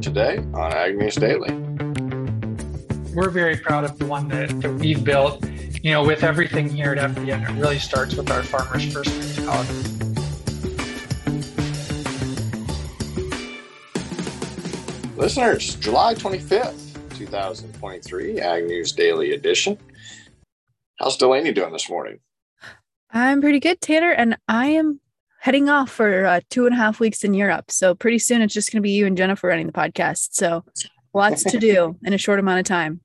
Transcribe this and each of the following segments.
Today on Ag News Daily. We're very proud of the one that, that we've built. You know, with everything here at FBN, it really starts with our farmers first mentality. Listeners, July 25th, 2023, Ag News Daily Edition. How's Delaney doing this morning? I'm pretty good, Tanner, and I am heading off for uh, two and a half weeks in Europe. So pretty soon it's just going to be you and Jennifer running the podcast. So lots to do in a short amount of time.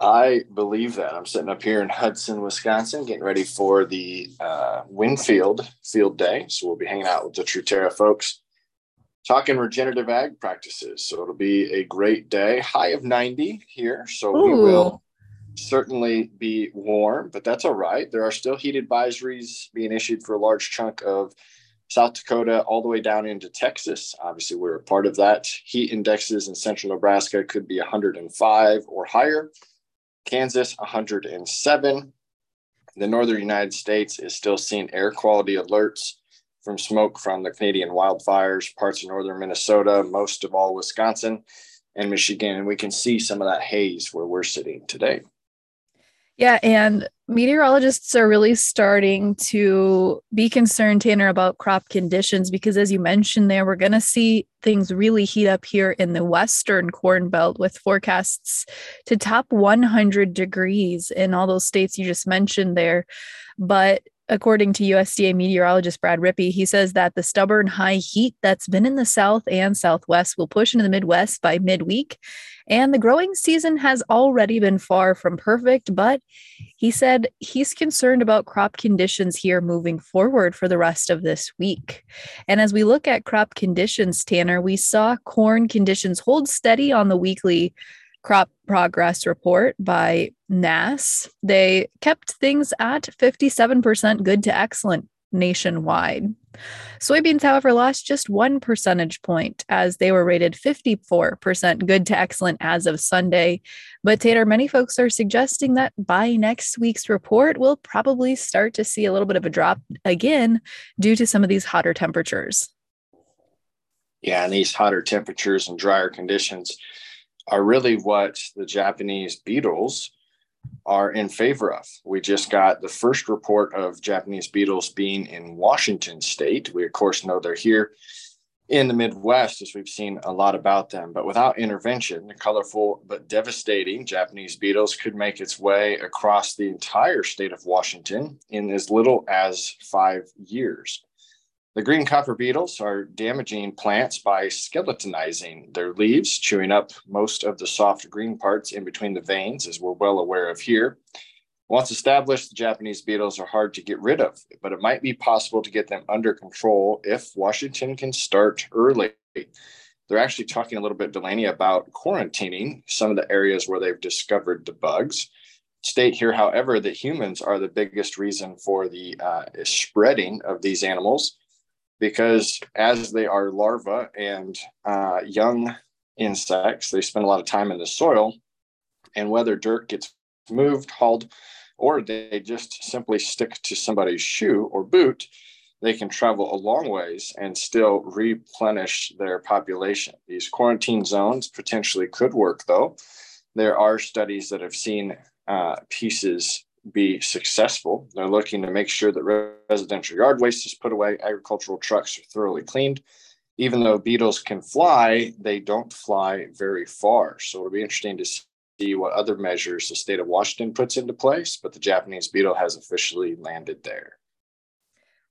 I believe that. I'm sitting up here in Hudson, Wisconsin, getting ready for the uh, Winfield Field Day. So we'll be hanging out with the Truterra folks, talking regenerative ag practices. So it'll be a great day. High of 90 here. So Ooh. we will certainly be warm, but that's all right. There are still heat advisories being issued for a large chunk of South Dakota all the way down into Texas. Obviously, we're a part of that. Heat indexes in central Nebraska could be 105 or higher. Kansas, 107. The northern United States is still seeing air quality alerts from smoke from the Canadian wildfires, parts of northern Minnesota, most of all Wisconsin and Michigan. And we can see some of that haze where we're sitting today. Yeah, and meteorologists are really starting to be concerned, Tanner, about crop conditions because, as you mentioned there, we're going to see things really heat up here in the western corn belt with forecasts to top 100 degrees in all those states you just mentioned there. But according to USDA meteorologist Brad Rippey, he says that the stubborn high heat that's been in the South and Southwest will push into the Midwest by midweek. And the growing season has already been far from perfect, but he said he's concerned about crop conditions here moving forward for the rest of this week. And as we look at crop conditions, Tanner, we saw corn conditions hold steady on the weekly crop progress report by NASS. They kept things at 57% good to excellent nationwide. Soybeans, however, lost just one percentage point as they were rated 54% good to excellent as of Sunday. But Tater, many folks are suggesting that by next week's report, we'll probably start to see a little bit of a drop again due to some of these hotter temperatures. Yeah, and these hotter temperatures and drier conditions are really what the Japanese beetles are in favor of. We just got the first report of Japanese beetles being in Washington state. We, of course, know they're here in the Midwest, as we've seen a lot about them. But without intervention, the colorful but devastating Japanese beetles could make its way across the entire state of Washington in as little as five years. The green copper beetles are damaging plants by skeletonizing their leaves, chewing up most of the soft green parts in between the veins, as we're well aware of here. Once established, the Japanese beetles are hard to get rid of, but it might be possible to get them under control if Washington can start early. They're actually talking a little bit, Delaney, about quarantining some of the areas where they've discovered the bugs. State here, however, that humans are the biggest reason for the uh, spreading of these animals because as they are larvae and uh, young insects, they spend a lot of time in the soil. And whether dirt gets moved, hauled, or they just simply stick to somebody's shoe or boot, they can travel a long ways and still replenish their population. These quarantine zones potentially could work, though. There are studies that have seen uh, pieces be successful. They're looking to make sure that residential yard waste is put away, agricultural trucks are thoroughly cleaned. Even though beetles can fly, they don't fly very far. So it'll be interesting to see what other measures the state of Washington puts into place, but the Japanese beetle has officially landed there.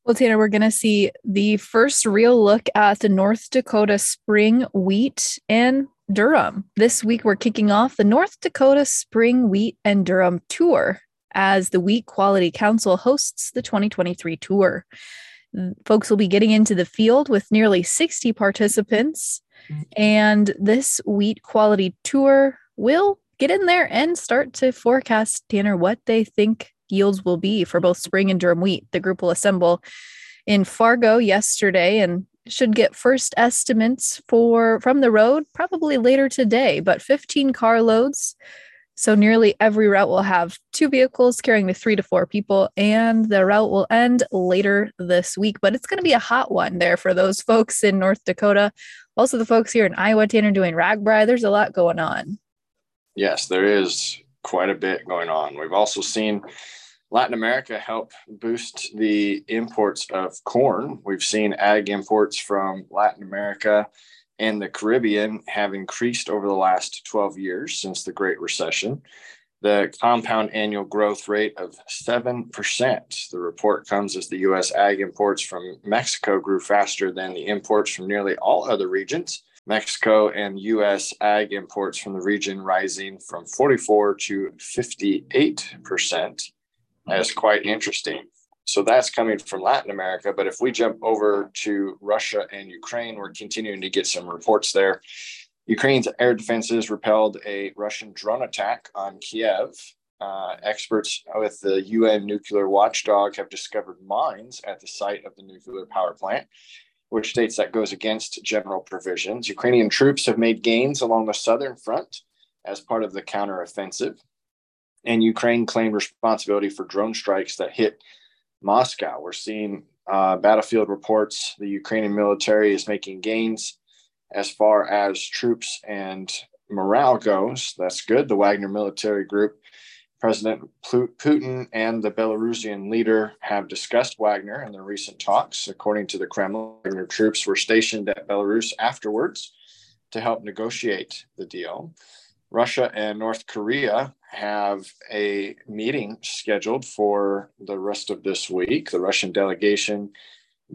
Well, Tanner, we're going to see the first real look at the North Dakota spring wheat and durum. This week, we're kicking off the North Dakota Spring Wheat and Durum Tour as the Wheat Quality Council hosts the 2023 tour. Mm, folks will be getting into the field with nearly 60 participants, and this wheat quality tour will get in there and start to forecast, Tanner, what they think yields will be for both spring and durum wheat. The group will assemble in Fargo yesterday and should get first estimates for from the road probably later today, but 15 car loads so nearly every route will have two vehicles carrying the three to four people, and the route will end later this week. But it's going to be a hot one there for those folks in North Dakota. Also, the folks here in Iowa, Tanner, doing RAGBRAI. There's a lot going on. Yes, there is quite a bit going on. We've also seen Latin America help boost the imports of corn. We've seen ag imports from Latin America and the Caribbean have increased over the last 12 years since the Great Recession. The compound annual growth rate of 7%. The report comes as the U.S. ag imports from Mexico grew faster than the imports from nearly all other regions. Mexico and U.S. ag imports from the region rising from 44 to 58 percent. That's quite interesting. So that's coming from Latin America. But if we jump over to Russia and Ukraine, we're continuing to get some reports there. Ukraine's air defenses repelled a Russian drone attack on Kiev. Uh, experts with the UN nuclear watchdog have discovered mines at the site of the nuclear power plant which states that goes against general provisions. Ukrainian troops have made gains along the southern front as part of the counteroffensive, and Ukraine claimed responsibility for drone strikes that hit Moscow. We're seeing uh, battlefield reports. The Ukrainian military is making gains as far as troops and morale goes. That's good. The Wagner military group President Putin and the Belarusian leader have discussed Wagner in their recent talks. According to the Kremlin, Wagner troops were stationed at Belarus afterwards to help negotiate the deal. Russia and North Korea have a meeting scheduled for the rest of this week. The Russian delegation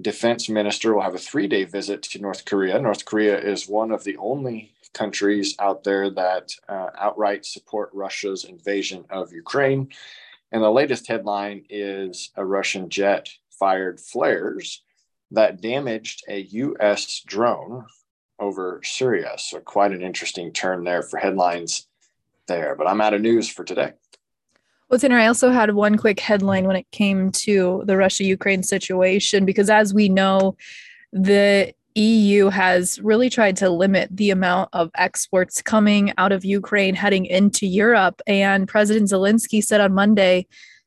defense minister will have a three day visit to North Korea. North Korea is one of the only countries out there that uh, outright support Russia's invasion of Ukraine. And the latest headline is a Russian jet fired flares that damaged a U.S. drone over Syria. So, quite an interesting turn there for headlines there. But I'm out of news for today. Well, Tanner, I also had one quick headline when it came to the Russia Ukraine situation, because as we know, the EU has really tried to limit the amount of exports coming out of Ukraine heading into Europe. And President Zelensky said on Monday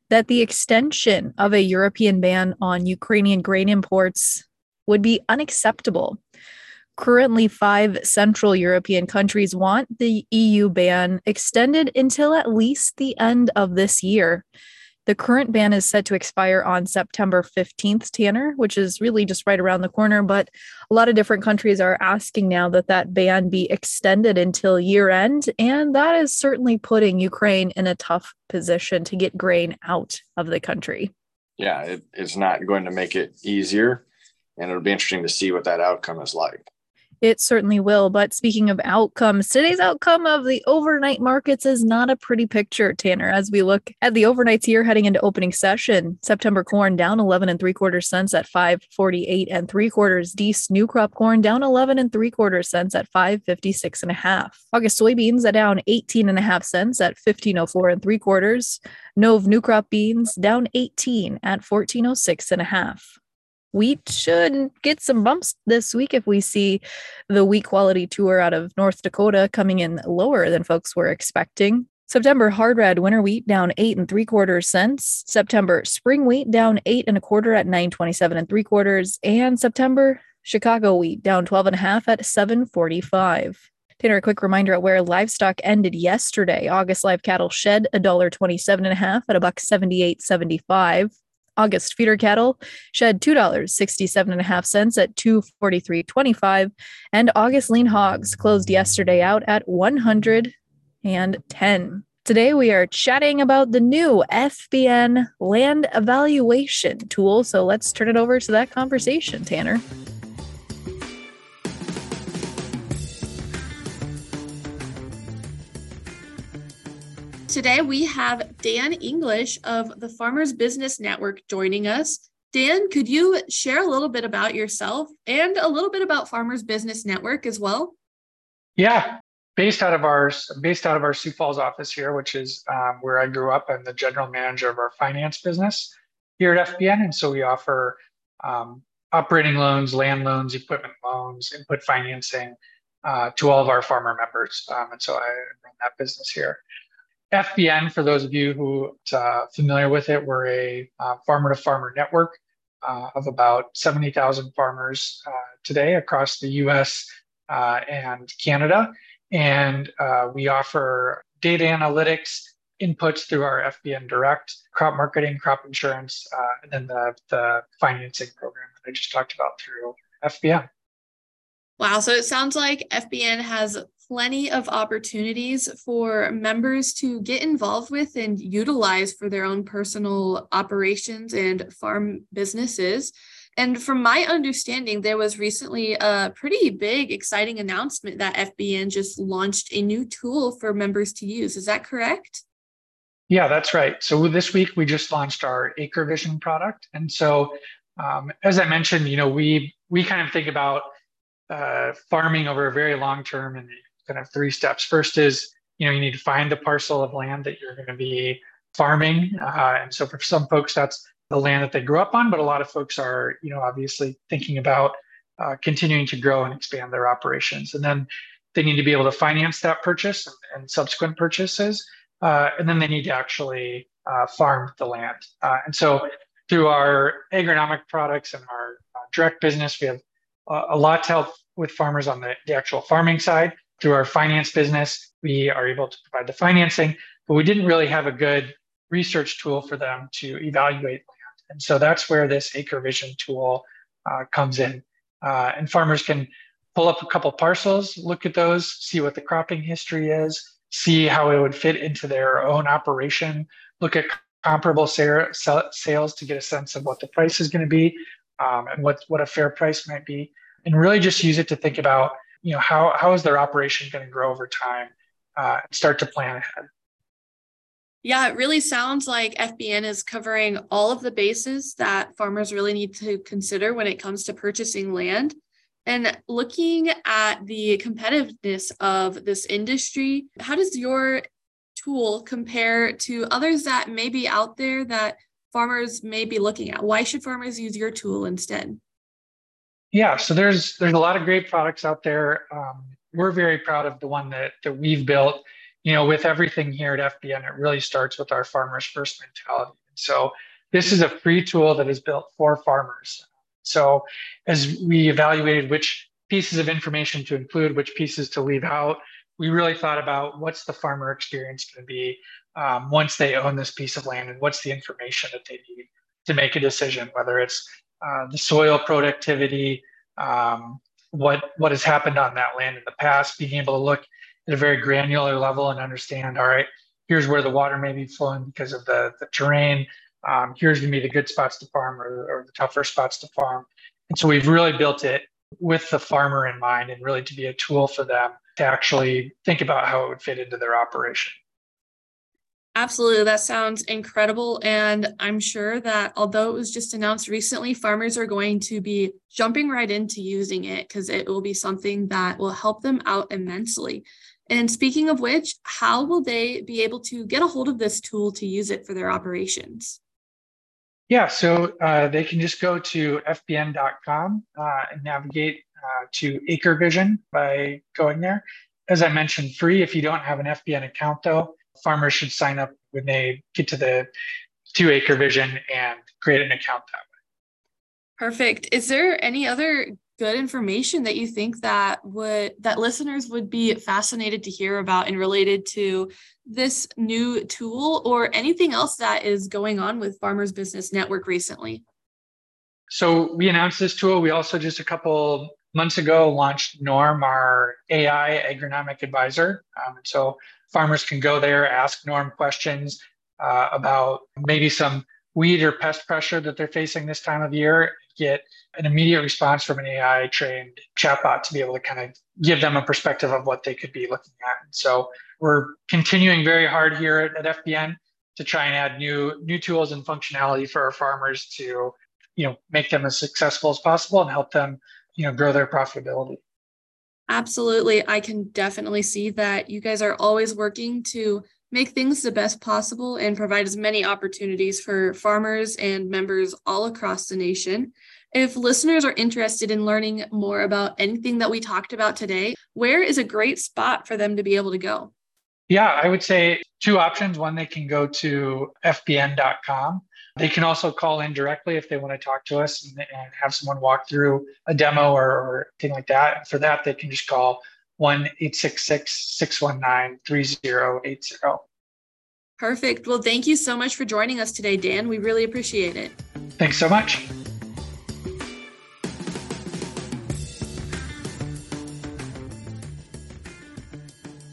that the extension of a European ban on Ukrainian grain imports would be unacceptable. Currently, five Central European countries want the EU ban extended until at least the end of this year. The current ban is set to expire on September 15th, Tanner, which is really just right around the corner. But a lot of different countries are asking now that that ban be extended until year end. And that is certainly putting Ukraine in a tough position to get grain out of the country. Yeah, it, it's not going to make it easier. And it'll be interesting to see what that outcome is like. It certainly will. But speaking of outcomes, today's outcome of the overnight markets is not a pretty picture, Tanner. As we look at the overnights here heading into opening session, September corn down 11 and three quarters cents at 548 and three quarters. Dees new crop corn down 11 and three quarters cents at 556 and a half. August soybeans are down 18 and a half cents at 1504 and three quarters. Nove new crop beans down 18 at 1406 and a half we should get some bumps this week if we see the wheat quality tour out of North Dakota coming in lower than folks were expecting. September hard red winter wheat down eight and three quarters cents. September spring wheat down eight and a quarter at 927 and three quarters. And September Chicago wheat down 12 and a half at 745. Tanner, a quick reminder at where livestock ended yesterday. August live cattle shed a dollar twenty-seven and a half at a buck seventy-eight seventy-five. August feeder cattle shed $2.67.5 at 243.25 and August lean hogs closed yesterday out at 110. Today we are chatting about the new FBN land evaluation tool. So let's turn it over to that conversation, Tanner. Today we have Dan English of the Farmers Business Network joining us. Dan, could you share a little bit about yourself and a little bit about Farmers Business Network as well? Yeah, based out of our based out of our Sioux Falls office here, which is um, where I grew up. I'm the general manager of our finance business here at FBN, and so we offer um, operating loans, land loans, equipment loans, input financing uh, to all of our farmer members. Um, and so I run that business here. FBN, for those of you who are uh, familiar with it, we're a farmer to farmer network uh, of about 70,000 farmers uh, today across the US and Canada. And we offer data analytics inputs through our FBN Direct, crop marketing, crop insurance, and then the, the financing program that I just talked about through FBN. Wow. So it sounds like FBN has plenty of opportunities for members to get involved with and utilize for their own personal operations and farm businesses. And from my understanding, there was recently a pretty big, exciting announcement that FBN just launched a new tool for members to use. Is that correct? Yeah, that's right. So this week we just launched our Acre Vision product, and so um, as I mentioned, you know, we we kind of think about uh, farming over a very long term and kind of three steps. First is you know you need to find the parcel of land that you're going to be farming, uh, and so for some folks that's the land that they grew up on, but a lot of folks are you know obviously thinking about uh, continuing to grow and expand their operations, and then they need to be able to finance that purchase and, and subsequent purchases, uh, and then they need to actually uh, farm the land. Uh, and so through our agronomic products and our direct business, we have a lot to help with farmers on the, the actual farming side. Through our finance business, we are able to provide the financing, but we didn't really have a good research tool for them to evaluate land. And so that's where this Acre Vision tool uh, comes in. Uh, and farmers can pull up a couple parcels, look at those, see what the cropping history is, see how it would fit into their own operation, look at comparable sales to get a sense of what the price is going to be, um, and what what a fair price might be, and really just use it to think about you know how how is their operation going to grow over time, uh, and start to plan ahead. Yeah, it really sounds like FBN is covering all of the bases that farmers really need to consider when it comes to purchasing land. And looking at the competitiveness of this industry, how does your tool compare to others that may be out there that farmers may be looking at? Why should farmers use your tool instead? Yeah, so there's there's a lot of great products out there. Um, we're very proud of the one that that we've built. You know, with everything here at FBN, it really starts with our farmers first mentality. So this is a free tool that is built for farmers. So as we evaluated which pieces of information to include, which pieces to leave out, we really thought about what's the farmer experience going to be um, once they own this piece of land and what's the information that they need to make a decision, whether it's uh, the soil productivity, um, what what has happened on that land in the past, being able to look at a very granular level and understand, all right, here's where the water may be flowing because of the, the terrain. Um, here's going to be the good spots to farm or, or the tougher spots to farm. And so we've really built it with the farmer in mind and really to be a tool for them to actually think about how it would fit into their operation. Absolutely. That sounds incredible. And I'm sure that although it was just announced recently, farmers are going to be jumping right into using it because it will be something that will help them out immensely. And speaking of which, how will they be able to get a hold of this tool to use it for their operations? Yeah, so uh, they can just go to fbn.com uh, and navigate uh, to Acre Vision by going there. As I mentioned, free. If you don't have an FBN account, though, farmers should sign up when they get to the two acre Vision and create an account that way. Perfect. Is there any other good information that you think that would that listeners would be fascinated to hear about and related to this new tool or anything else that is going on with Farmers Business Network recently? So we announced this tool. We also just a couple months ago launched Norm, our AI agronomic advisor. Um, so farmers can go there, ask Norm questions uh, about maybe some weed or pest pressure that they're facing this time of year, get an immediate response from an AI trained chatbot to be able to kind of give them a perspective of what they could be looking at. And so we're continuing very hard here at, at FBN to try and add new new tools and functionality for our farmers to you know make them as successful as possible and help them you know grow their profitability. Absolutely. I can definitely see that. You guys are always working to make things the best possible and provide as many opportunities for farmers and members all across the nation. If listeners are interested in learning more about anything that we talked about today where is a great spot for them to be able to go? Yeah i would say two options. One they can go to fbn.com They can also call in directly if they want to talk to us and, and have someone walk through a demo or, or thing like that. For that, they can just call 1 866 619 3080. Perfect. Well, thank you so much for joining us today, Dan. We really appreciate it. Thanks so much.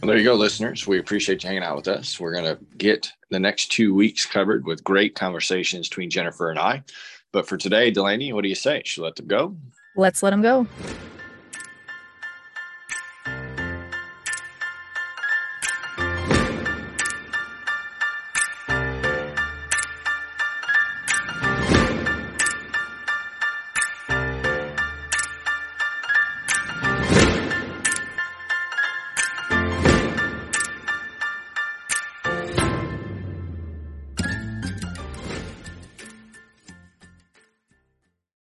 Well, there you go, listeners. We appreciate you hanging out with us. We're going to get the next two weeks covered with great conversations between Jennifer and I. But for today, Delaney, what do you say? Should we let them go? Let's let them go.